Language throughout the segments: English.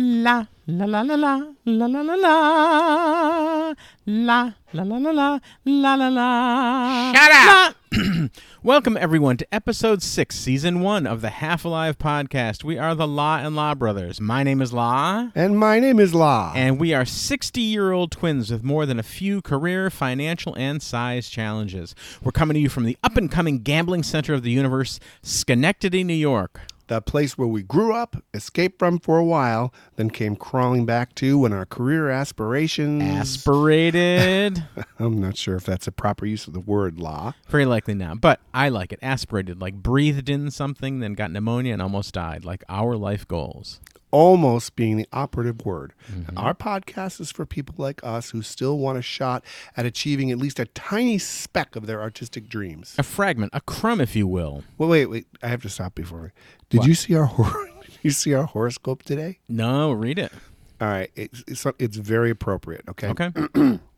La la la la la la la la la la la la la la la la la. Shut up! La. Welcome everyone to episode six, season one of the Half Alive podcast. We are the La and La brothers. My name is La. And my name is La, And we are 60 year old twins with more than a few career, financial, and size challenges. We're coming to you from the up and coming gambling center of the universe, Schenectady, New York. The place where we grew up, escaped from for a while, then came crawling back to when our career aspirations. Aspirated. I'm not sure if that's a proper use of the word La. Very likely not, but I like it. Aspirated, like breathed in something, then got pneumonia and almost died, like our life goals. Almost being the operative word. Mm-hmm. Our podcast is for people like us who still want a shot at achieving at least a tiny speck of their artistic dreams. A fragment, a crumb, if you will. Wait, wait, wait. I have to stop before. Did you see our hor- Did you see our horoscope today? No, read it. All right, it's it's, it's very appropriate. Okay. Okay.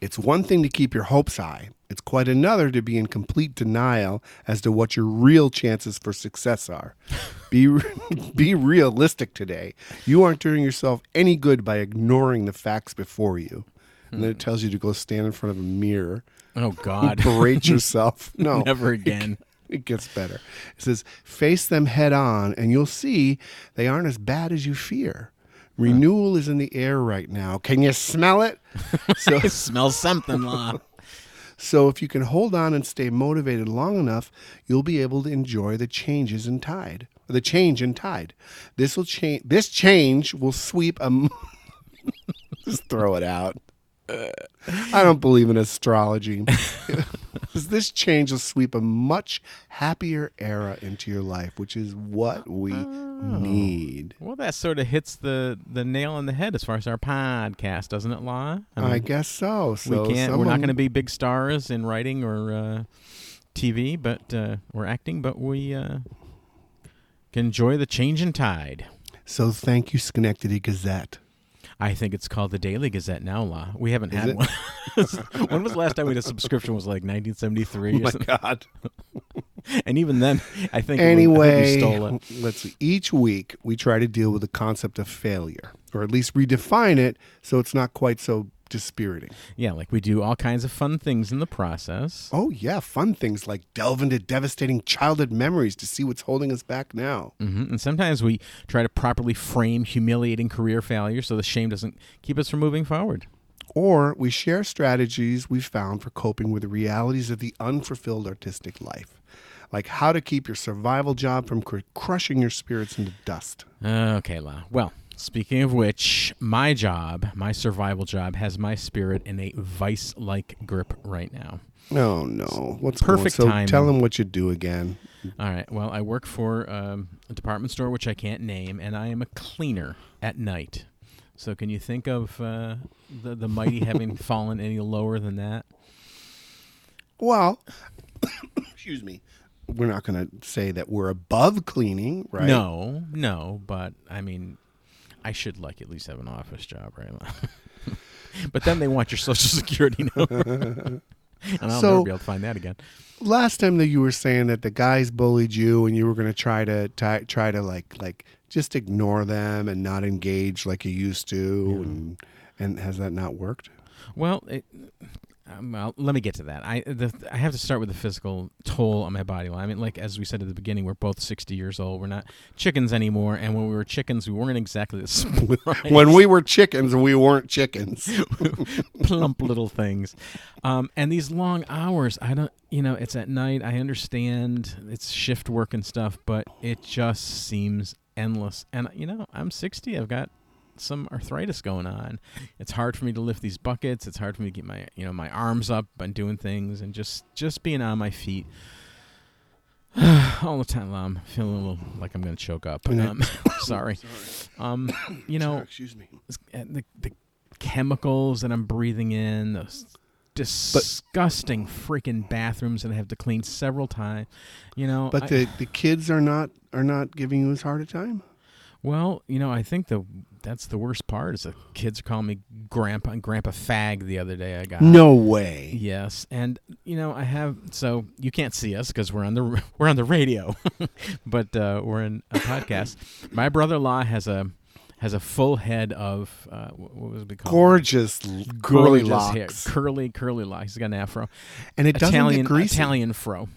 It's one thing to keep your hopes high. It's quite another to be in complete denial as to what your real chances for success are. Be be realistic today. You aren't doing yourself any good by ignoring the facts before you. And then it hmm. tells you to go stand in front of a mirror, Oh, God. berate yourself. No, Never again. it gets better. It says, face them head on, and you'll see they aren't as bad as you fear. Renewal is in the air right now. Can you smell it? So, I smell something, La. So if you can hold on and stay motivated long enough, you'll be able to enjoy the changes in tide. The change in tide. This will change. This change will sweep a. Just throw it out. I don't believe in astrology. Does this change will sweep a much happier era into your life, which is what we need. Well, that sort of hits the, the nail on the head as far as our podcast, doesn't it, La? I guess so. So we can't. We're not going to be big stars in writing or uh, TV, but uh, we're acting. But we uh, can enjoy the change in tide. So thank you, Schenectady Gazette. I think it's called the Daily Gazette now, La. We haven't Is had it? one. when was the last time we had a subscription? Was like 1973 Oh my something. God. And even then, I think it was- I think we Anyway, stole it. let's see. Each week we try to deal with the concept of failure, or at least redefine it so it's not quite so dispiriting. Yeah, like we do all kinds of fun things in the process. Oh yeah, fun things like delve into devastating childhood memories to see what's holding us back now. hmm And sometimes we try to properly frame humiliating career failure so the shame doesn't keep us from moving forward. Or we share strategies we've found for coping with the realities of the unfulfilled artistic life, like how to keep your survival job from cr- crushing your spirits into dust. Okay, La. Well, speaking of which, my job, my survival job, has my spirit in a vice like grip right now. Oh no, what's Perfect going? So timing. tell them what you do again. All right. Well, I work for um, a department store which I can't name, and I am a cleaner at night. So, can you think of uh, the the mighty having fallen any lower than that? Well, excuse me. We're not going to say that we're above cleaning, right? No, no. But I mean, I should like at least have an office job, right? now. but then they want your social security number, and I'll So- never be able to find that again. Last time that you were saying that the guys bullied you, and you were going to try to try, try to like like just ignore them and not engage like you used to, and and has that not worked? Well, it, um, well, let me get to that. I the, I have to start with the physical toll on my body. I mean, like as we said at the beginning, we're both sixty years old. We're not chickens anymore, and when we were chickens, we weren't exactly the spry, When we were chickens, we weren't chickens. plump little things. Um, and these long hours, I don't, you know, it's at night. I understand it's shift work and stuff, but it just seems endless. And you know, I'm sixty. I've got some arthritis going on. It's hard for me to lift these buckets. It's hard for me to get my you know my arms up and doing things and just just being on my feet all the time. I'm feeling a little like I'm going to choke up. Um, sorry. Um, you know, excuse me. uh, the, the chemicals that I'm breathing in, those disgusting freaking bathrooms that I have to clean several times. You know, But I- the the kids are not are not giving you as hard a time. Well, you know, I think the that's the worst part is the kids are calling me grandpa and grandpa fag the other day. I got No way. Yes, and you know I have so you can't see us because we're on the we're on the radio, but uh, we're in a podcast. My brother-in-law has a has a full head of uh, what was it called? Gorgeous curly Gorgeous locks. hair. curly, curly locks. He's got an afro. And it doesn't Italian, get greasy. Italian fro.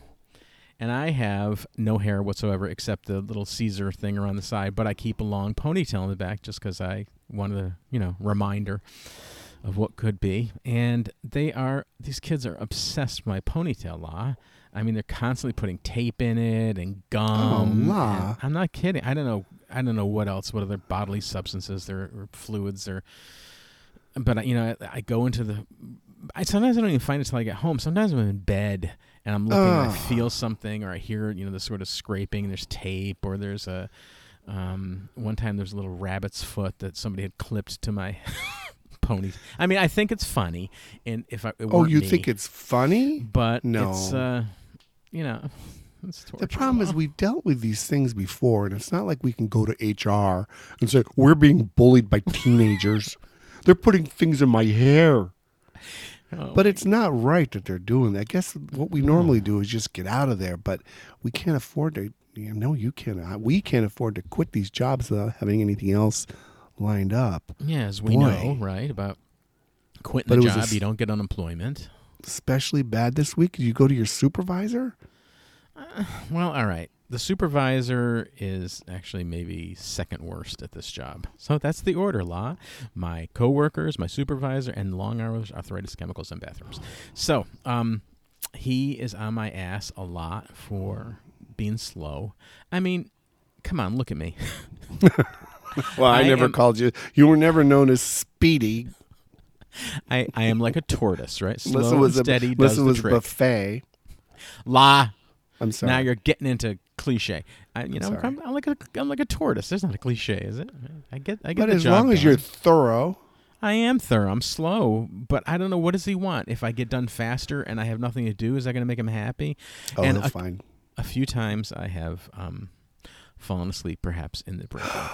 And I have no hair whatsoever except the little Caesar thing around the side, but I keep a long ponytail in the back just because I wanted a, you know, reminder of what could be. And they are, these kids are obsessed with my ponytail La. I mean, they're constantly putting tape in it and gum. Oh, La. I'm not kidding. I don't know. I don't know what else. What other bodily substances there or fluids or. But you know, I, I go into the. I sometimes I don't even find it till I get home. Sometimes I'm in bed and I'm looking. and I feel something, or I hear you know the sort of scraping. There's tape, or there's a. Um, one time there's a little rabbit's foot that somebody had clipped to my pony. I mean, I think it's funny, and if I it Oh, you me, think it's funny? but No. it's uh, you know, it's The problem is we've dealt with these things before, and it's not like we can go to HR and say we're being bullied by teenagers. they're putting things in my hair, Oh, but it's not right that they're doing that. I guess what we normally do is just get out of there, but we can't afford to. You know, you cannot. Uh, we can't afford to quit these jobs without having anything else lined up. yeah, as we Boy. know, right about quitting But the was a job, you don't get unemployment. Especially bad this week. Did you go to your supervisor? Uh, well, all right. The supervisor is actually maybe second worst at this job. So that's the order La. My coworkers, my supervisor, and long hours, arthritis, chemicals, and bathrooms. So, um, he is on my ass a lot for being slow. I mean, come on, look at me. Well, I, I never am- called you. You were never known as Speedy. I, I am like a tortoise, right? Slow Melissa was and steady a does the was trick. buffet. La. I'm sorry. Now you're getting into cliche. I, you know, sorry. I'm, I'm like a I'm like a tortoise. There's not a cliche, is it? I get I get but as long as done. you're thorough, I am thorough. I'm slow, but I don't know what does he want. If I get done faster and I have nothing to do, is that going to make him happy? oh, And a- find. A few times I have um, fallen asleep, perhaps in the break room.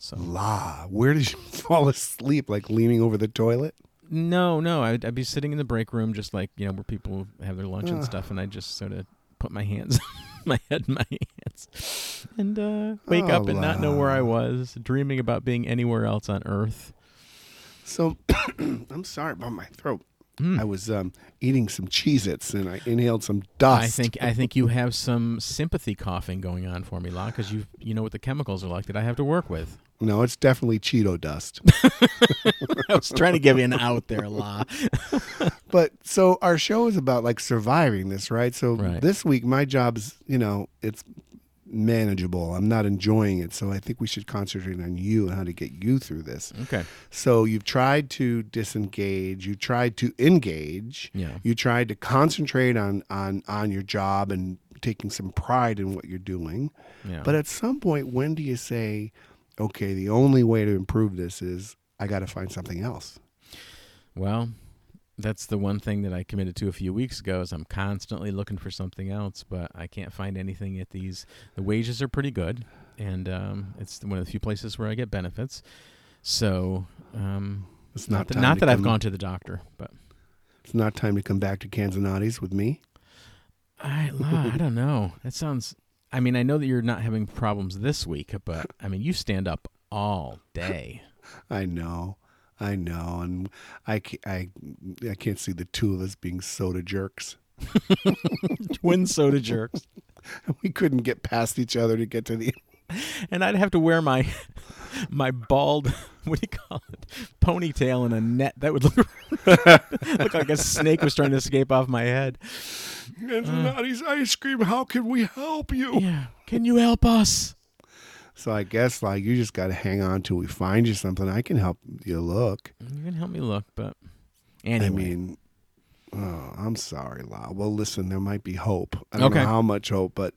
So La, where did you fall asleep? Like leaning over the toilet? no, no, I'd, I'd be sitting in the break room, just like you know where people have their lunch and stuff, and I just sort of put my hands, my head in my hands, and uh, wake Oh, up and not know where I was, dreaming about being anywhere else on Earth. So I'm sorry about my throat. Hmm. I was um, eating some Cheez Its and I inhaled some dust. I think I think you have some sympathy coughing going on for me, La, because you you know what the chemicals are like that I have to work with. No, it's definitely Cheeto dust. I was trying to give you an out there, La. but so our show is about like surviving this, right? So Right. this week my job's, you know, it's manageable. I'm not enjoying it. So I think we should concentrate on you and how to get you through this. Okay. So you've tried to disengage, you tried to engage, Yeah. you tried to concentrate on on on your job and taking some pride in what you're doing. Yeah. But at some point when do you say, okay, the only way to improve this is I got to find something else. well, that's the one thing that I committed to a few weeks ago. Is I'm constantly looking for something else, but I can't find anything at these. The wages are pretty good, and um, it's one of the few places where I get benefits. So, um, It's not not that, not that I've gone to the doctor, but It's not time to come back to Kansanati's with me. I, I don't know. That sounds. I mean, I know that you're not having problems this week, but I mean, you stand up all day. I know. I know. And I, I, I can't see the two of us being soda jerks. Twin soda jerks. We couldn't get past each other to get to the. and I'd have to wear my my bald what do you call it ponytail in a net that would look look like a snake was trying to escape off my head. Kansanati's uh. ice cream. How can we help you? Yeah, can you help us? So I guess like you just got to hang on till we find you something. I can help you look. You can help me look, but anyway, I mean, oh, I'm sorry, La. Well, listen, there might be hope. I don't Okay. know how much hope, but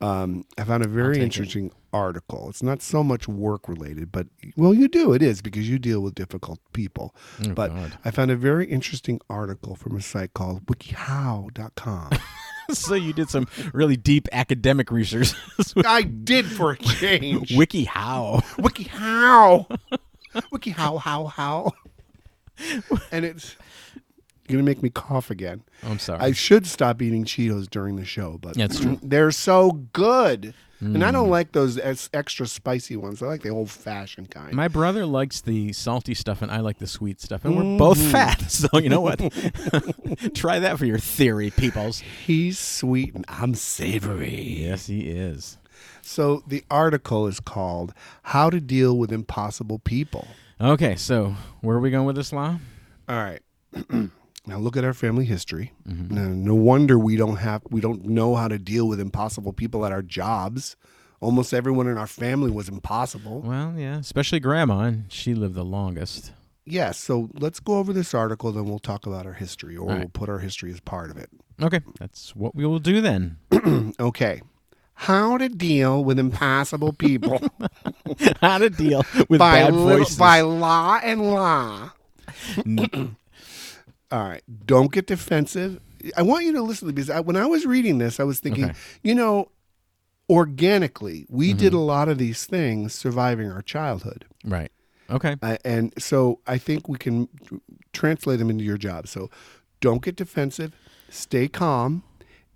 um, I found a very take it. interesting article. It's not so much work related, but well, you do. It is because you deal with difficult people. Oh, but God. I found a very interesting article from a site called WikiHow.com. so you did some really deep academic research. I did for a change. WikiHow. WikiHow. WikiHow, how, how. And it's You're gonna make me cough again. Oh, I'm sorry. I should stop eating Cheetos during the show, but That's true. they're so good. And I Mm. don't like those ex- extra spicy ones. I like the old fashioned kind. My brother likes the salty stuff, and I like the sweet stuff, and we're both fat. So you know what? Try that for your theory, peoples. He's sweet and I'm savory. Yes, he is. So the article is called "How to Deal with Impossible People." Okay, so where are we going with this La? All right. now look at our family history. Mm-hmm. Now, no wonder we don't have we don't know how to deal with impossible people at our jobs. Almost everyone in our family was impossible. Well, yeah, especially Grandma, and she lived the longest. Yes, so let's go over this article then we'll talk about our history or right. we'll put our history as part of it. Okay, that's what we will do then. Okay. How to deal with impossible people How to deal with by bad voices. by La and La. All right. Don't get defensive. I want you to listen to because I, when I was reading this, I was thinking, Okay. you know, organically, we did a lot of these things surviving our childhood. right. Okay. I, and so I think we can translate them into your job. So don't get defensive, stay calm.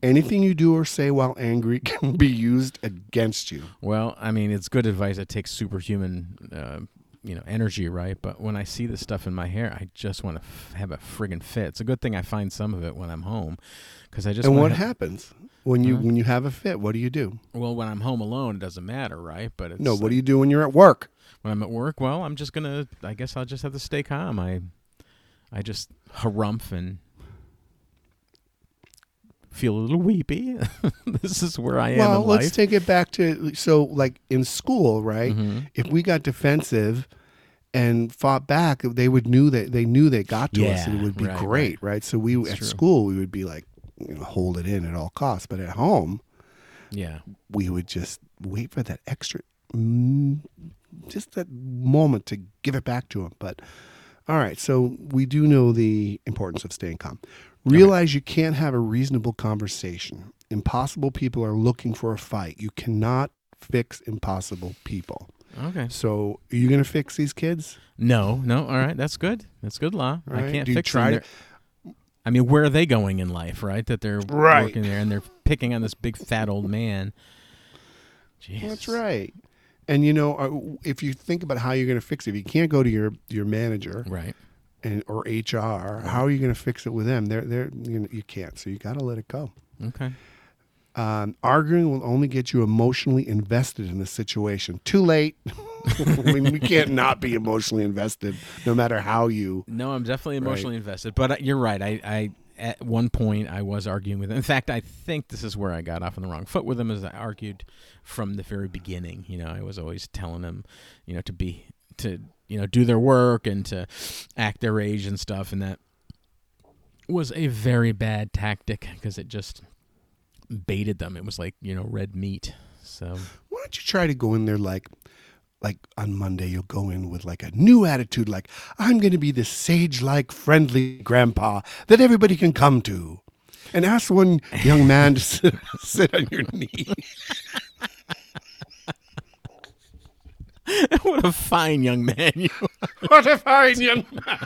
Anything you do or say while angry can be used against you. Well, I mean, it's good advice. It takes superhuman, uh, you know, energy, right? But when I see this stuff in my hair, I just want to f- have a friggin' fit. It's a good thing I find some of it when I'm home, because I just and what ha- happens when you Huh? when you have a fit? What do you do? Well, when I'm home alone, it doesn't matter, right? But it's No, what like, do you do when you're at work? when I'm at work? Well, I'm just gonna. I guess I'll just have to stay calm. I, I just harumph and feel a little weepy. this is where I am well, let's life. take it back to so like in school, right? Mhm. If we got defensive and fought back, they would knew that they knew they got to us, and it would be right, great, right? So we That's at true. school we would be like, you know, hold it in at all costs, but at home Yeah. we would just wait for that extra, mm, just that moment to give it back to them. But all right, so we do know the importance of staying calm. Realize you can't have a reasonable conversation. Impossible people are looking for a fight. You cannot fix impossible people. Okay. So, are you going to fix these kids? No, no. All right, that's good. That's good La. I can't Do you fix try them. to- I mean, where are they going in life, right? That they're Right. working there and they're picking on this big fat old man. Jesus. That's right. And you know, uh, if you think about how you're going to fix it, if you can't go to your your manager Right. And or HR, how are you going to fix it with them? They're they're you, know, you can't. So you got to let it go. Okay. Um, arguing will only get you emotionally invested in the situation. Too late. I mean, we can't not be emotionally invested, no matter how you. No, I'm definitely emotionally invested. But uh, you're right. I, I at one point I was arguing with him. In fact, I think this is where I got off on the wrong foot with him. As I argued from the very beginning. You know, I was always telling him, you know, to be to you know do their work and to act their age and stuff, and that was a very bad tactic because it just baited them. It was like you know red meat. So Why don't you try to go in there like, like on Monday you'll go in with like a new attitude, like I'm going to be the sage-like, friendly grandpa that everybody can come to, and ask one young man to sit, sit on your knee. what a fine young man you. are. what a fine young man!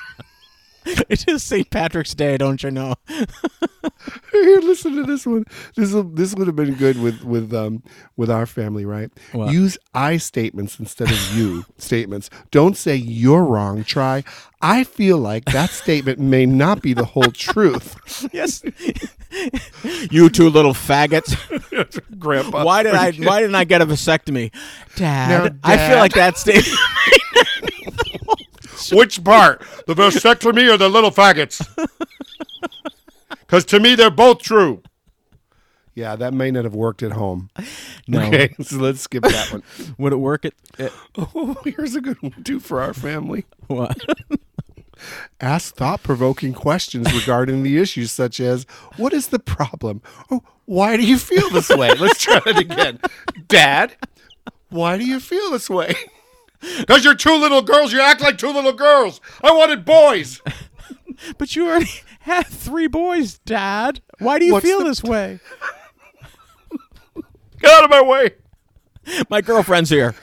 It is St. Patrick's Day, don't you know? Here, listen to this one. This will, this would have been good with with um with our family, right? What? Use I statements instead of you statements. Don't say you're wrong. Try I feel like that statement may not be the whole truth. Yes. you two little faggots. Grandpa. Why did I why didn't I get a vasectomy? Dad, Now, I feel like that statement Which part? The vasectomy or the little faggots? Because to me, they're both true. Yeah, that may not have worked at home. No. Okay, so let's skip that one. Would it work at, at Oh, here's a good one too for our family. what? Ask thought provoking questions regarding the issues, such as What is the problem? Oh, why do you feel this way? Let's try it again. Dad, why do you feel this way? Because you're two little girls. You act like two little girls. I wanted boys. But you already have three boys, Dad. Why do you What's feel the- this way? Get out of my way. My girlfriend's here.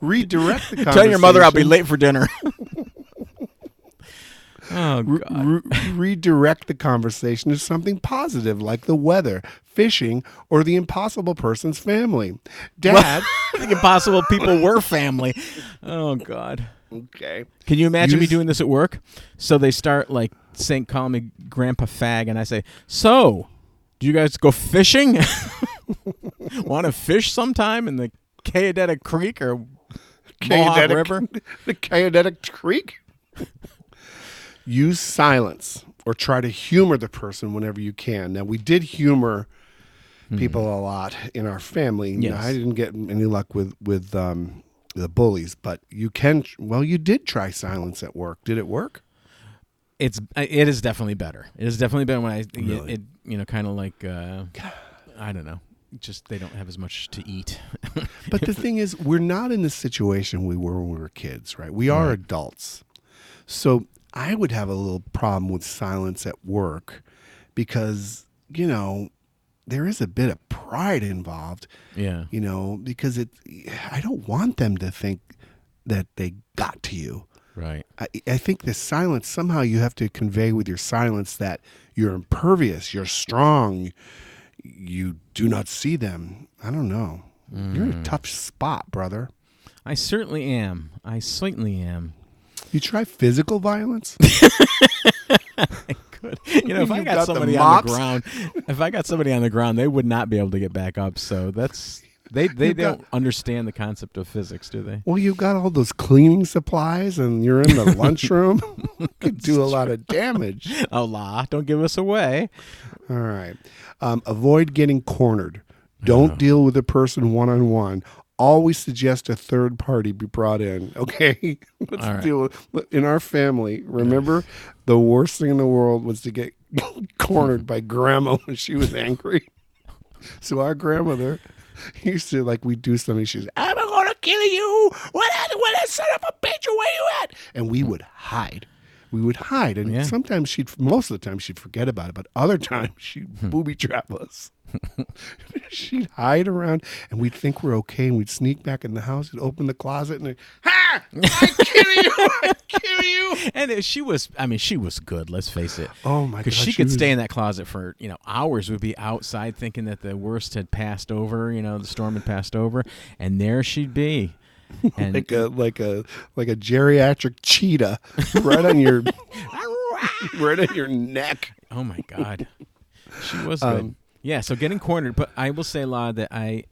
Redirect the conversation. Tell your mother I'll be late for dinner. Oh Re- God. re- redirect the conversation to something positive like the weather, fishing, or the impossible person's family. Dad. the impossible people were family. Oh God. okay. Can you imagine me doing this at work? So they start like saying, calling me Grandpa Fag, and I say, "So, do you guys go fishing? Want to fish sometime in the Kayadetta Creek or Mohawk River?" the Kayadetta Creek. Use silence or try to humor the person whenever you can. Now, we did humor people a lot in our family. Know, Hmm. I didn't get any luck with with um, the bullies, but you can. Well, you did try silence at work. Did it work? It's it is definitely better. It is definitely better when I Really? it you know kind of like uh, I don't know. Just they don't have as much to eat. But the thing is, we're not in the situation we were when we were kids, right? We are Right. adults. So I would have a little problem with silence at work because, you know, there is a bit of pride involved, yeah. you know, because it, I don't want them to think that they got to you. Right. I, I think the silence, somehow you have to convey with your silence that you're impervious, you're strong, you do not see them. I don't know. You're in a mm. tough spot, brother. I certainly am. I certainly am. You try physical violence? Good. You know, if I got, got somebody on the ground, if I got somebody on the ground, they would not be able to get back up. So that's they they You've got- don't understand the concept of physics, do they? Well, you've got all those cleaning supplies and you're in the lunchroom. could do a lot of damage. Oh la, don't give us away. All right. Um, avoid getting cornered. Don't deal with a person one on one. Always suggest a third party be brought in. Okay. Let's right. deal with in our family. Remember, the worst thing in the world was to get cornered by grandma when she was angry. So our grandmother used to like we do something. She's I'm gonna kill you. What what son of a bitch? Where you at? And we would hide. We would hide, and Yeah. sometimes she'd. Most of the time, she'd forget about it, but other times she'd Hmm. booby trap us. she'd hide around, and we'd think we're okay, and we'd sneak back in the house. We'd open the closet, and ha! I kill you! I kill you! And she was, I mean, she was good. Let's face it. Oh my Because god, she could was- stay in that closet for you know hours. Would be outside thinking that the worst had passed over. You know, the storm had passed over, and there she'd be. And like a like a like a geriatric cheetah, right on your right on your neck. Oh my god, she was good. Um, yeah, so getting cornered, but I will say, La, that I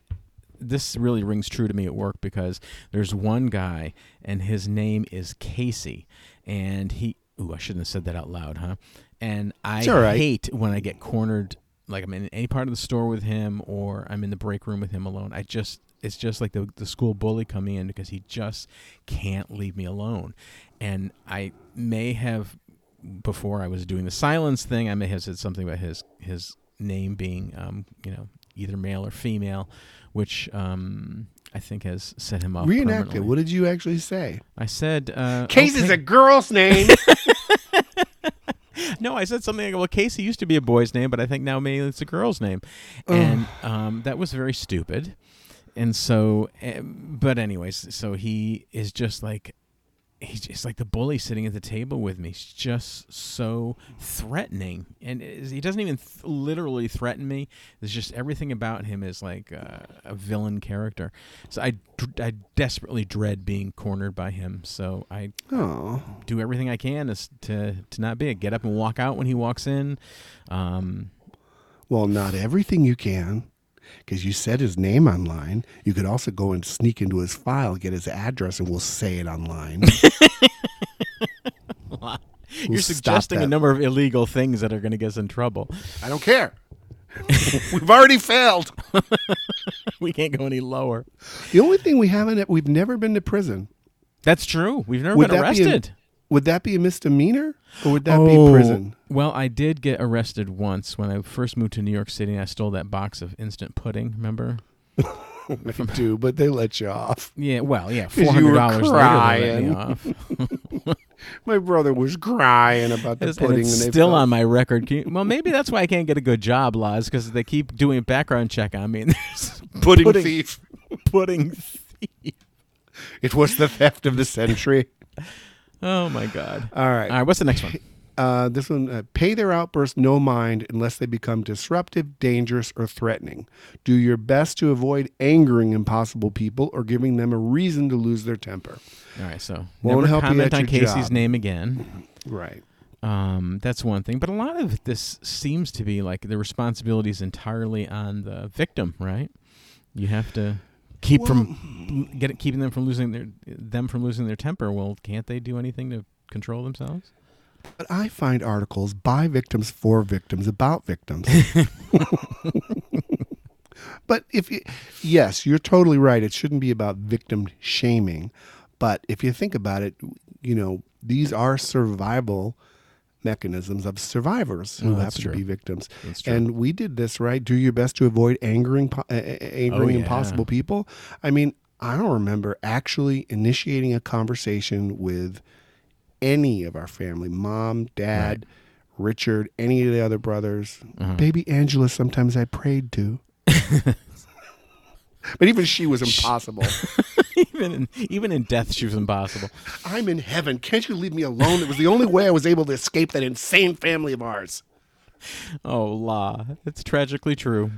this really rings true to me at work because there's one guy and his name is Casey, and he. Ooh, I shouldn't have said that out loud, huh? And I right. hate when I get cornered. Like I'm in any part of the store with him, or I'm in the break room with him alone. I just it's just like the the school bully coming in because he just can't leave me alone. And I may have before I was doing the silence thing, I may have said something about his his name being, um, you know, either male or female, which um, I think has set him off. Reenact it. What did you actually say? I said, uh, Casey's okay. a girl's name. no. I said something like, "Well, Casey used to be a boy's name, but I think now maybe it's a girl's name," and um, that was very stupid. And so, eh, but anyways, so he is just like he's just like the bully sitting at the table with me. He's just so threatening, and he doesn't even th- literally threaten me. There's just everything about him is like uh, a villain character. So I, I desperately dread being cornered by him. So I oh, do everything I can is to to not be. I get up and walk out when he walks in. Um, well, not everything you can, because you said his name online. You could also go and sneak into his file, get his address, and we'll say it online. you're suggesting a number of illegal things that are going to get us in trouble. I don't care. We've already failed. we can't go any lower. The only thing we haven't, we've never been to prison. That's true. We've never Would been that be arrested. Would that be a misdemeanor, or would that Oh, be prison? Well, I did get arrested once when I first moved to New York City. I stole that box of instant pudding. Remember? I do, but they let you off. Yeah. Well, yeah. Four were dollars later, they let me crying. off. My brother was crying about the It's- and pudding, it's and still on my record. You- well, maybe that's why I can't get a good job, Laws, because they keep doing a background check on me. And there's pudding, pudding. thief. pudding thief. It was the theft of the century. Oh my god. All right. All right, what's the next one? Uh, this one, uh, pay their outbursts no mind unless they become disruptive, dangerous, or threatening. Do your best to avoid angering impossible people or giving them a reason to lose their temper. All right, so Won't never help you comment at on Casey's job. name again. Right. Um, that's one thing, but a lot of this seems to be like the responsibility is entirely on the victim, right? You have to keep from get it, keeping them from losing their them from losing their temper. Well, can't they do anything to control themselves? But I find articles by victims for victims about victims. but if you, yes, you're totally right. It shouldn't be about victim shaming. But if you think about it, you know, these are survival mechanisms of survivors who Oh, happen true. to be victims. And we did this, right? Do your best to avoid angering uh, angering Oh, yeah. impossible people. I mean, I don't remember actually initiating a conversation with any of our family, mom, dad, Richard, any of the other brothers. Uh-huh. Baby Angela sometimes I prayed to. but even she was impossible. even in, even in death, she was impossible. I'm in heaven. Can't you leave me alone? It was the only way I was able to escape that insane family of ours. Oh, la, it's tragically true.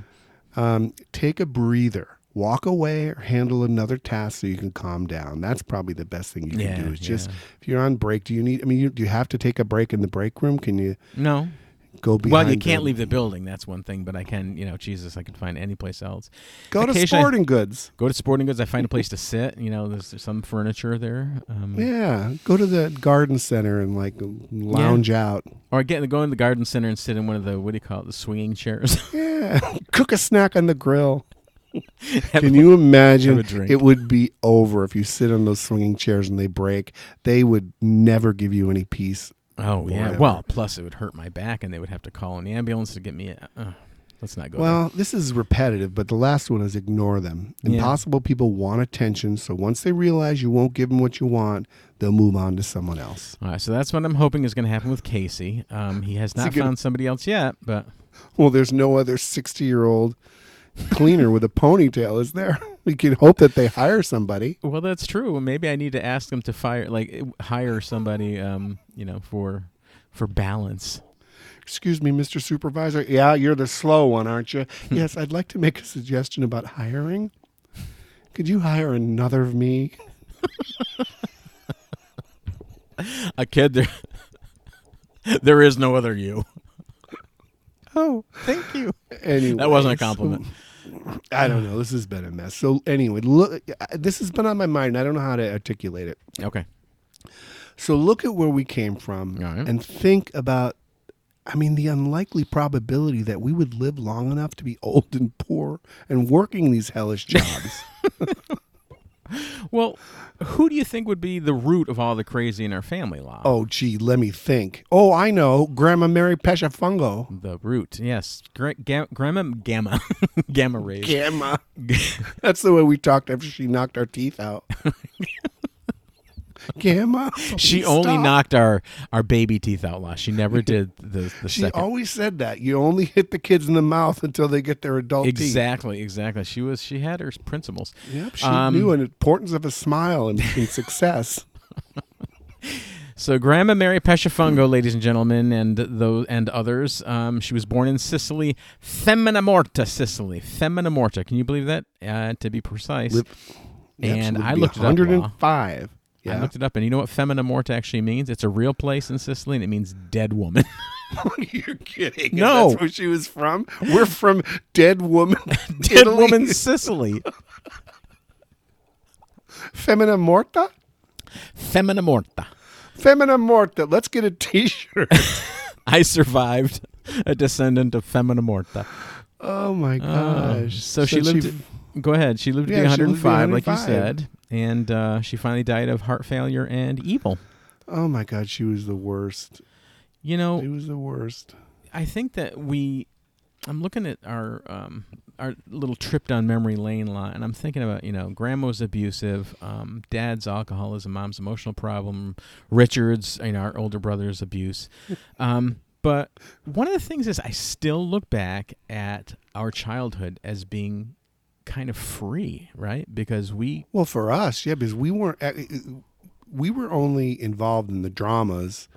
Um, take a breather. Walk away or handle another task so you can calm down. That's probably the best thing you can Yeah, do. Is just yeah. if you're on break, do you need? I mean, you, do you have to take a break in the break room? Can you No, go behind? well, you can't the- leave the building. That's one thing, but I can, you know, Jesus, I can find any place else. Go to sporting goods. Go to sporting goods. I find a place to sit. You know, there's, there's some furniture there. Um, Yeah, go to the garden center and like lounge out. Or get go in the garden center and sit in one of the what do you call it, the swinging chairs. Yeah, cook a snack on the grill. Can you imagine? have a drink. It would be over if you sit on those swinging chairs and they break. They would never give you any peace. Oh yeah. Whatever. Well, plus it would hurt my back, and they would have to call an ambulance to get me. Uh, let's not go. Well, this is repetitive, but the last one is ignore them. Yeah. Impossible people want attention, so once they realize you won't give them what you want, they'll move on to someone else. All right. So that's what I'm hoping is going to happen with Casey. Um, he has not found somebody else yet, but Well, there's no other 60 year old cleaner with a ponytail, is there? We can hope that they hire somebody. well, that's true. Maybe I need to ask them to fire, like hire somebody. Um, you know, for for balance. Excuse me, Mr. Supervisor. Yeah, you're the slow one, aren't you? yes, I'd like to make a suggestion about hiring. Could you hire another of me? A kid there. there is no other you. Oh, thank you. Anyway, That wasn't a compliment. I don't know. This has been a mess. So anyway, look. This has been on my mind. I don't know how to articulate it. Okay. So look at where we came from right. and think about. I mean, the unlikely probability that we would live long enough to be old and poor and working these hellish jobs. Well, who do you think would be the root of all the crazy in our family La? oh, gee, let me think. Oh, I know. Grandma Mary Peshafungo. The root, yes. Gra- ga- grandma gamma, gamma rays. Gamma. That's the way we talked after she knocked our teeth out. Grandma. she only stop. knocked our, our baby teeth out last. She never did the, the She second. always said that. You only hit the kids in the mouth until they get their adult teeth. exactly, exactly. She was she had her principles. Yep, she Um, knew an importance of a smile and, and success. So Grandma Mary Pesciafungo, ladies and gentlemen, and those and others. Um, she was born in Sicily, Femina Morta, Sicily. Femina Morta. Can you believe that? Uh, to be precise. Live- And I looked it up, 105. Yeah. I looked it up, and you know what Femina Morta actually means? It's a real place in Sicily, and it means dead woman. You're kidding. No. That's where she was from. We're from Dead Woman. dead Italy. woman Sicily. Femina Morta? Femina Morta. Femina Morta. Let's get a t shirt. I survived a descendant of Femina Morta. oh my Uh, gosh. so she lived. go ahead. She lived to Yeah, be she lived to be 105, like you said, and uh, she finally died of heart failure and evil. Oh my God. She was the worst. You know, She was the worst. I think that we. I'm looking at our um, our little trip down memory lane line, and I'm thinking about you know, grandma's abusive, um, dad's alcoholism, mom's emotional problem, Richard's you know our older brother's abuse. Um, but one of the things is, I still look back at our childhood as being kind of free, right? Because we Well, for us, yeah, because we weren't. uh, we were only involved in the dramas,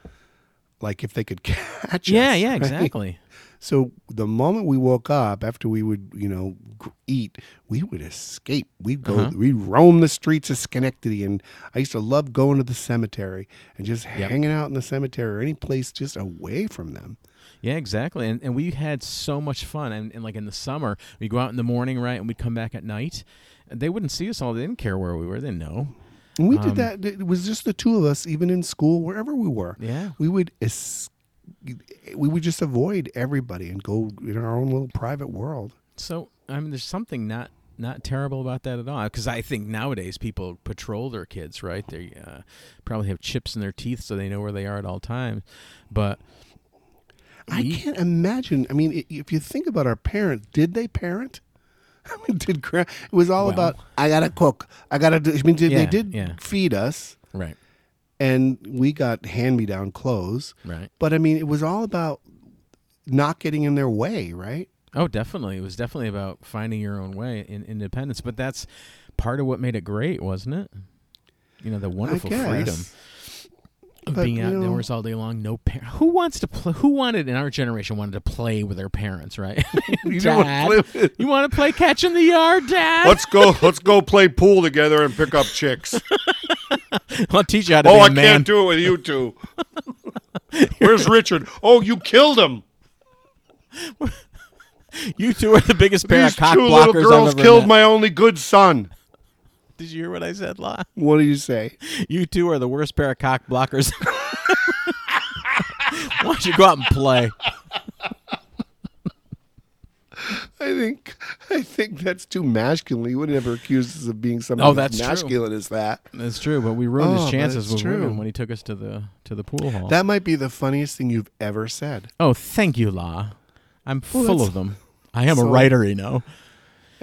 like if they could catch Yeah, us. yeah, right? exactly. So the moment we woke up, after we would, you know, eat, we would escape. We'd go, Uh-huh. we'd roam the streets of Schenectady, and I used to love going to the cemetery and just Yep. hanging out in the cemetery or any place just away from them. Yeah, exactly. And and we had so much fun. And, and like in the summer, we'd go out in the morning, right, and we'd come back at night. They wouldn't see us all. They didn't care where we were. They didn't know. And we Um, did that. It was just the two of us, even in school, wherever we were. Yeah. We would es- we would just avoid everybody and go in our own little private world. So I mean, there's something not not terrible about that at all. Because I think nowadays people patrol their kids, right? They uh, probably have chips in their teeth so they know where they are at all times. But I can't imagine. I mean, if you think about our parents, did they parent? I mean, did gra- it was all Well- about I gotta cook, I gotta do. I mean, did, they did yeah. feed us, right, and we got hand me down clothes. right. But I mean, it was all about not getting in their way, right? Oh, definitely. It was definitely about finding your own way in independence. But that's part of what made it great, wasn't it? You know, the wonderful freedom of But, being you know- outdoors all day long. No parent. Who wants to play? Who wanted in our generation wanted to play with their parents, right? You Dad, flip is? you want to play catch in the yard, Dad? Let's go. Let's go play pool together and pick up chicks. I'll teach you how to Oh, be a I man. Oh, I can't do it with you two. Where's Richard? Oh, you killed him. You two are the biggest pair These of cock two little blockers girls I've ever killed met. my only good son. Did you hear what I said, La? What do you say? You two are the worst pair of cock blockers. Why don't you go out and play? I think I think that's too masculine. He would never accuse us of being something Oh, as that's true. masculine as that. That's true, but we ruined Oh, his chances with true. women when he took us to the to the pool hall. That might be the funniest thing you've ever said. oh, thank you, La. I'm Well, full of them. I am a writer, you know.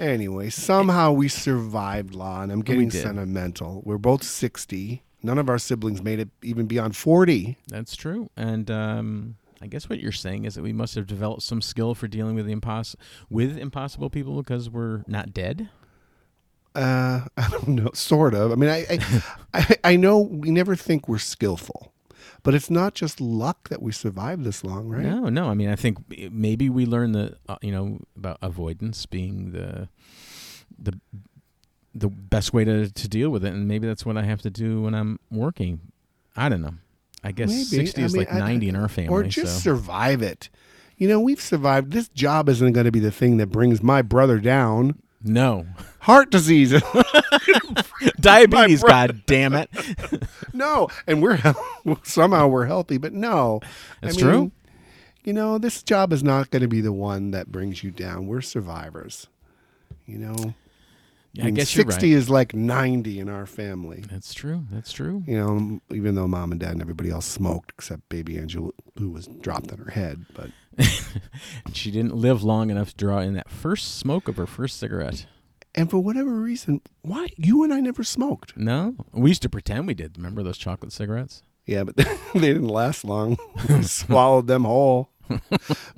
Anyway, somehow we survived, La, and I'm getting did. sentimental. We're both 60. None of our siblings made it even beyond 40. That's true. And um, I guess what you're saying is that we must have developed some skill for dealing with the impos- with impossible people because we're not dead. Uh, I don't know, sort of. I mean, I, I, I, I know we never think we're skillful, but it's not just luck that we survived this long, right? No, no. I mean, I think maybe we learn the uh, you know about avoidance being the the the best way to to deal with it, and maybe that's what I have to do when I'm working. I don't know. I guess Maybe. sixty I is mean, like I- ninety in our family. Or just so. survive it. You know, we've survived. This job isn't going to be the thing that brings my brother down. No Heart disease. diabetes. God damn it! no, and we're somehow we're healthy, but no. That's I mean, true. You know, this job is not going to be the one that brings you down. We're survivors. You know, I guess you're sixty right. is like ninety in our family. That's true. That's true. You know, even though mom and dad and everybody else smoked except baby Angela, who was dropped on her head. But She didn't live long enough to draw in that first smoke of her first cigarette. and for whatever reason, why you and I never smoked? No, we used to pretend we did. Remember those chocolate cigarettes? Yeah, but they didn't last long. We swallowed them whole.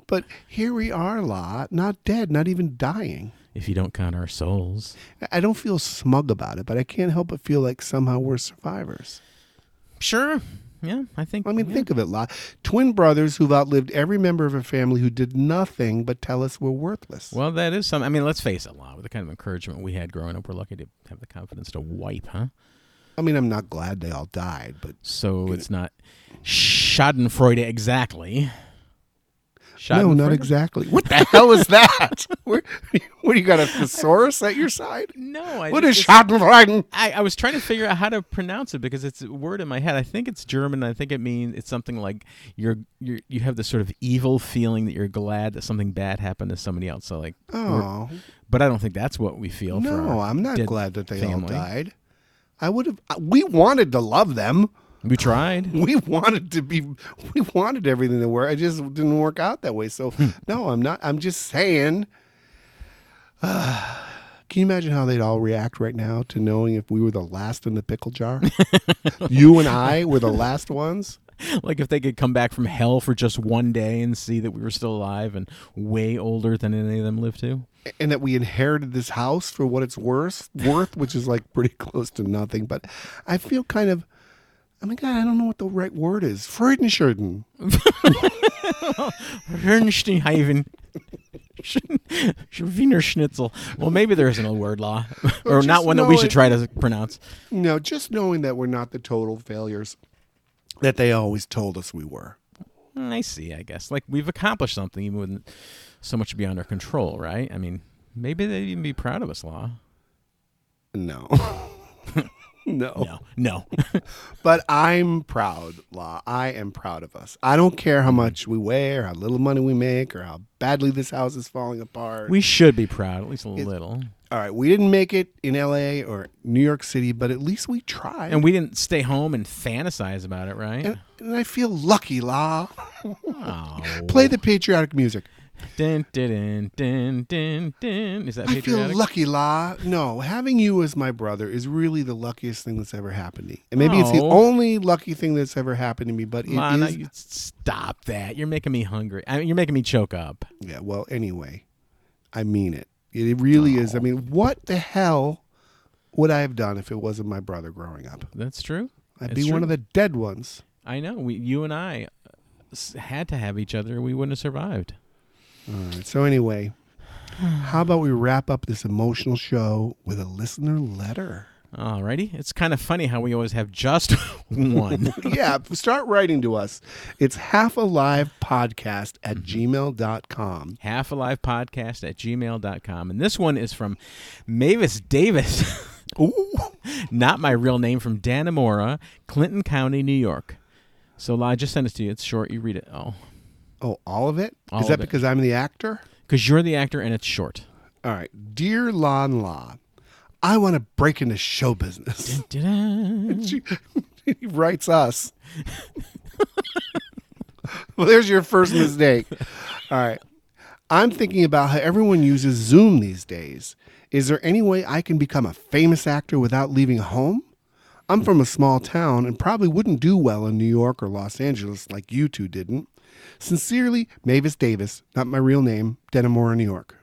but here we are, La not dead, not even dying. If you don't count our souls. I don't feel smug about it, but I can't help but feel like somehow we're survivors. Sure. Yeah, I think. I mean, yeah. think of it, La twin brothers who've outlived every member of a family who did nothing but tell us we're worthless. Well, that is some. I mean, let's face it, La With the kind of encouragement we had growing up, we're lucky to have the confidence to wipe, huh? I mean, I'm not glad they all died, but So it's not Schadenfreude exactly. No, not exactly. What the hell is that? Where, what do you got a thesaurus at your side? No, I What just- is it's- Schadenfreude? I, I was trying to figure out how to pronounce it because it's a word in my head. I think it's German. I think it means it's something like you're you you have this sort of evil feeling that you're glad that something bad happened to somebody else. So like, Oh but I don't think that's what we feel. for no, our I'm not dead glad that they all died. I would have. We wanted to love them. We tried. We wanted to be. We wanted everything to work. It just didn't work out that way. So Hmm. no, I'm not. I'm just saying. Uh, can you imagine how they'd all react right now to knowing if we were the last in the pickle jar? you and I were the last ones. like if they could come back from hell for just one day and see that we were still alive and way older than any of them lived to. and that we inherited this house for what it's worth, worth, which is like pretty close to nothing. But I feel kind of Oh my god, I don't know what the right word is. Freudenschulden. Hernsteinhaven. Wiener Schnitzel. Well, maybe there isn't a word La, or just not one that we should try to pronounce. No, just knowing that we're not the total failures that they always told us we were. Mm, I see. I guess like we've accomplished something, even when so much beyond our control, right? I mean, maybe they'd even be proud of us, La. No. no. No, no. But I'm proud, La. I am proud of us. I don't care how much we wear, how little money we make or how badly this house is falling apart. we should be proud, at least a little. All right, we didn't make it in LA or New York City, but at least we tried. And we didn't stay home and fantasize about it, right? and, and I feel lucky, La. Oh. Play the patriotic music. Dun, dun, dun, dun, dun, dun. Is that I feel patriotic? lucky, La. No, having you as my brother is really the luckiest thing that's ever happened to me. And maybe it's the Oh. only lucky thing that's ever happened to me, but it is. Lana, you stop that. You're making me hungry. I mean, you're making me choke up. Yeah, well, anyway, I mean it. It really is. I mean, what the hell would I have done if it wasn't my brother growing up? That's true. I'd be one true. of the dead ones. I know. We, you and I uh, s- had to have each other. We wouldn't have survived. All right. So anyway, how about we wrap up this emotional show with a listener letter? Alrighty. It's kind of funny how we always have just one. yeah, start writing to us. It's half alive podcast at mm-hmm. gmail.com. Half Alive Podcast at gmail.com. And this one is from Mavis Davis. Ooh. Not my real name from Dannemora, Clinton County, New York. So I just sent it to you. It's short. You read it. Oh. Oh, all of it? Is All that of it. because I'm the actor? Because you're the actor and it's short. All right. Dear Lon La, I want to break into show business. Da-da. She- he writes us. well, there's your first mistake. All right. I'm thinking about how everyone uses Zoom these days. Is there any way I can become a famous actor without leaving home? I'm from a small town and probably wouldn't do well in New York or Los Angeles like you two didn't. Sincerely, Mavis Davis, not my real name, Dannemora, New York.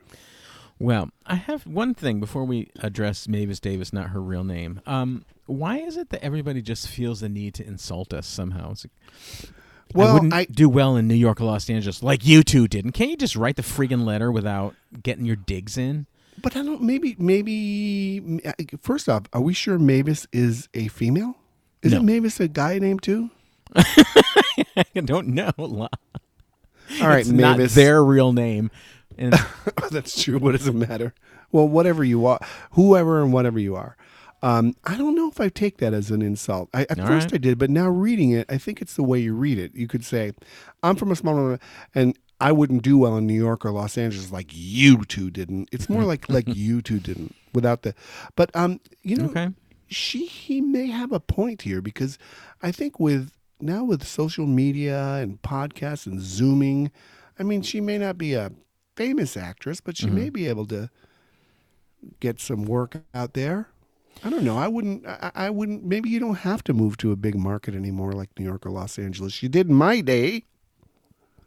Well, I have one thing before we address Mavis Davis, not her real name. Um, why is it that everybody just feels the need to insult us somehow? It's like, I Well, wouldn't I- do well in New York or Los Angeles like you two didn't. Can't you just write the friggin' letter without getting your digs in? But I don't. Maybe. Maybe. First off, are we sure Mavis is a female? Is No. it Mavis a guy named too? I don't know. All right, it's not Mavis. their real name. And That's true. What does it matter? Well, whatever you are, whoever and whatever you are. Um, I don't know if I take that as an insult. I, at All first right. I did, but now reading it, I think it's the way you read it. You could say, "I'm from a small," and I wouldn't do well in New York or Los Angeles like you two didn't. It's more like like you two didn't without the. But um, you know, okay, she he may have a point here because I think with now with social media and podcasts and zooming, I mean she may not be a famous actress, but she may be able to get some work out there. I don't know. I wouldn't. I, I wouldn't. Maybe you don't have to move to a big market anymore, like New York or Los Angeles. You did in my day.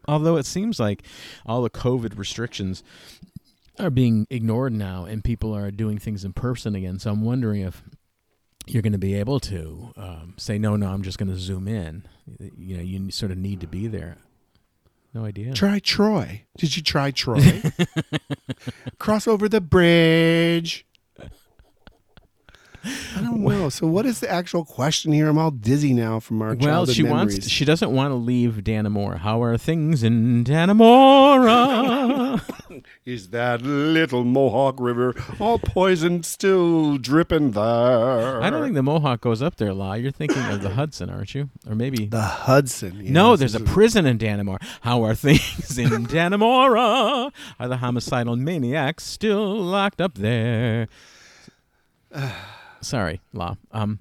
Although it seems like all the COVID restrictions are being ignored now, and people are doing things in person again. So I'm wondering if you're going to be able to um, say, "No, no, I'm just going to zoom in." You know, you sort of need to be there. No idea. Try Troy. Did you try Troy? Cross over the bridge. I don't know. So, what is the actual question here? I'm all dizzy now from our well, she memories. wants. She doesn't want to leave Dannemora. How are things in Dannemora? Is that little Mohawk River all poisoned, still dripping there? I don't think the Mohawk goes up there, La. You're thinking of the Hudson, aren't you? Or maybe the Hudson. No, there's a prison in Dannemora. How are things in Dannemora? Are the homicidal maniacs still locked up there? Sorry, La. Um,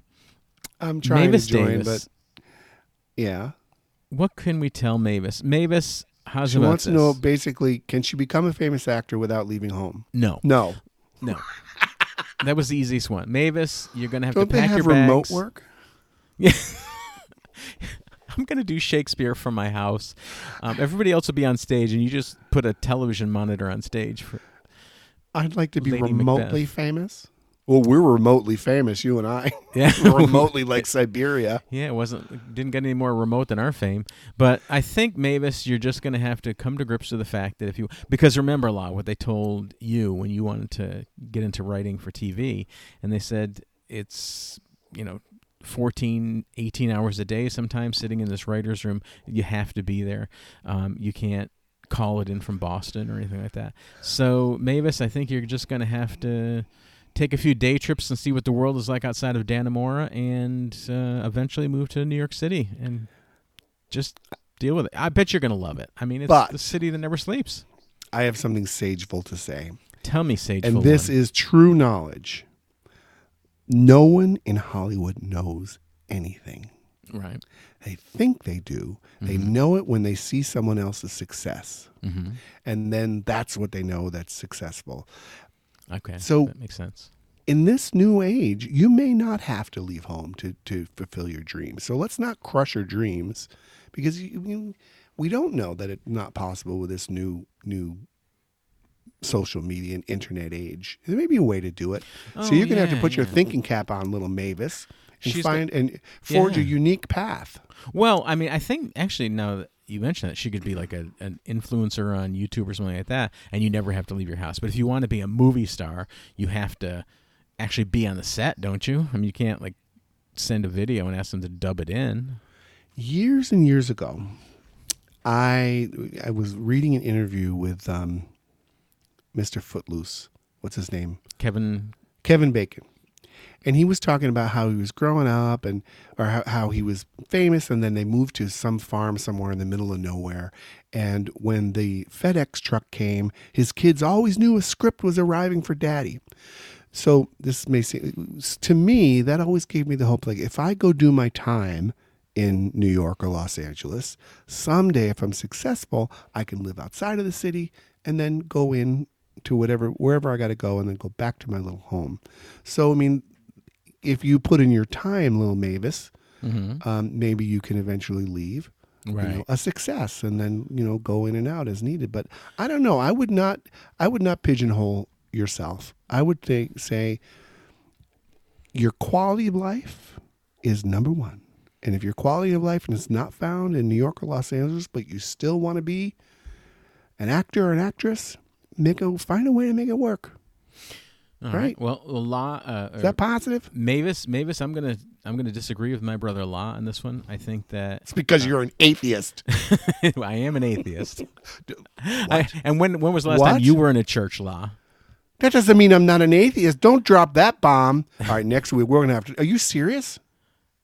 I'm trying Mavis to join, Davis. but yeah, what can we tell Mavis? Mavis, how's she wants to know basically, can she become a famous actor without leaving home? No, No. no. that was the easiest one. Mavis, you're gonna have Don't to pack have your remote bags. work? I'm gonna do Shakespeare from my house. Um, everybody else will be on stage, and you just put a television monitor on stage for. I'd like to be Lady remotely Macbeth. famous. Well, we're remotely famous, you and I. Yeah. remotely like Siberia. Yeah, it wasn't didn't get any more remote than our fame. But I think Mavis, you're just going to have to come to grips with the fact that if you because remember a lot what they told you when you wanted to get into writing for TV, and they said it's you know 14 18 hours a day sometimes sitting in this writer's room you have to be there um, you can't call it in from boston or anything like that so mavis i think you're just going to have to take a few day trips and see what the world is like outside of dannemora and uh, eventually move to new york city and just deal with it i bet you're going to love it i mean it's But- the city that never sleeps I have something sageful to say. tell me sage and this is true knowledge. No one in Hollywood knows anything. right They think they do. They Mm-hmm. know it when they see someone else's success. hmm And then that's what they know that's successful. Okay So- that makes sense In this new age, you may not have to leave home to, to fulfill your dreams. So let's not crush your dreams because you, you, we don't know that it's not possible with this new new social media and internet age. There may be a way to do it. so Oh, you're gonna have to yeah, put your thinking cap on, little Mavis, and She's find and forge a unique path. Well, I mean, I think actually now that you mentioned that she could be like a, an influencer on YouTube or something like that, and you never have to leave your house. But if you want to be a movie star, you have to actually be on the set, don't you? I mean, you can't like send a video and ask them to dub it in. years and years ago, I I was reading an interview with um, Mr. Footloose. What's his name? Kevin, Kevin Bacon. And he was talking about how he was growing up and or how, how he was famous and then they moved to some farm somewhere in the middle of nowhere. And when the FedEx truck came, his kids always knew a script was arriving for daddy. So this may seem to me that always gave me the hope like if I go do my time in New York or Los Angeles, someday if I'm successful, I can live outside of the city and then go in to whatever wherever I got to go and then go back to my little home. So I mean, if you put in your time, little Mavis, um, maybe you can eventually leave. you Right. know, a success, and then you know go in and out as needed. But I don't know. I would not. I would not pigeonhole yourself. I would think say your quality of life is number one. And if your quality of life is not found in New York or Los Angeles, but you still want to be an actor or an actress, make a find a way to make it work. All Right. Well, La, uh, Is that positive? Mavis, Mavis, I'm gonna I'm gonna disagree with my brother La on this one. I think that It's because you're an atheist. I am an atheist. I, and when when was the last time you were in a church, La? That doesn't mean I'm not an atheist. Don't drop that bomb. All right, next week we're gonna have to. Are you serious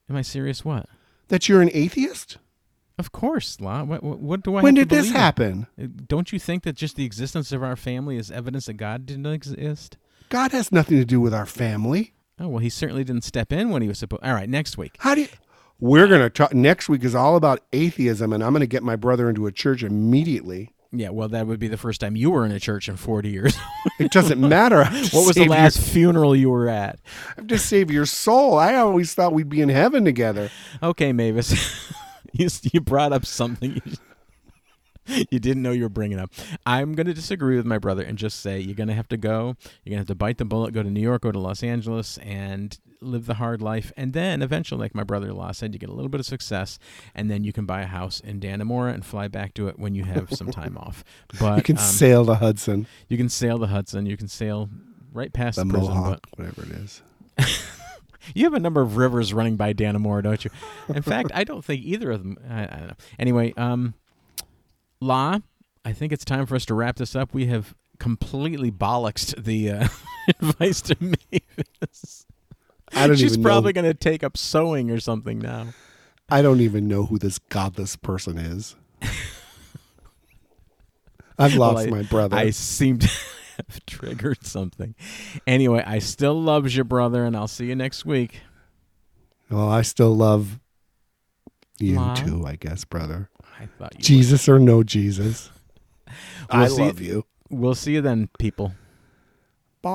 Am I serious? What? that you're an atheist? Of course, La. What, what, what do I? when did this happen? Uh, Don't you think that just the existence of our family is evidence that God didn't exist? God has nothing to do with our family. Oh well, he certainly didn't step in when he was supposed. All right, next week. How do you? We're gonna talk. Next week is all about atheism, and I'm gonna get my brother into a church immediately. Yeah, well, that would be the first time you were in a church in forty years. It doesn't matter. What was the last Your, funeral you were at? I'm just save your soul. I always thought we'd be in heaven together. Okay, Mavis, you you brought up something you, didn't know you were bringing up. I'm going to disagree with my brother and just say you're going to have to go. You're going to have to bite the bullet, go to New York, go to Los Angeles, and live the hard life. And then eventually, like my brother-in-law said, you get a little bit of success, and then you can buy a house in Dannemora and fly back to it when you have some time off. But You can um, sail the Hudson, you can sail the Hudson. You can sail right past the the, prison. Mohawk, But whatever it is. you have a number of rivers running by Dannemora, don't you? In fact, I don't think either of them. I, I don't know. Anyway, um, La, I think it's time for us to wrap this up. We have completely bollocksed the uh, advice to Mavis. I don't She's even probably going to take up sewing or something now. I don't even know who this godless person is. I've Well, lost I- my brother. I seem to have triggered something. Anyway, I still loves your brother, and I'll see you next week. well, I still love you Mom? too, I guess, brother. I thought you. Jesus or no Jesus. I We'll see- love you. We'll see you then, people. Bye.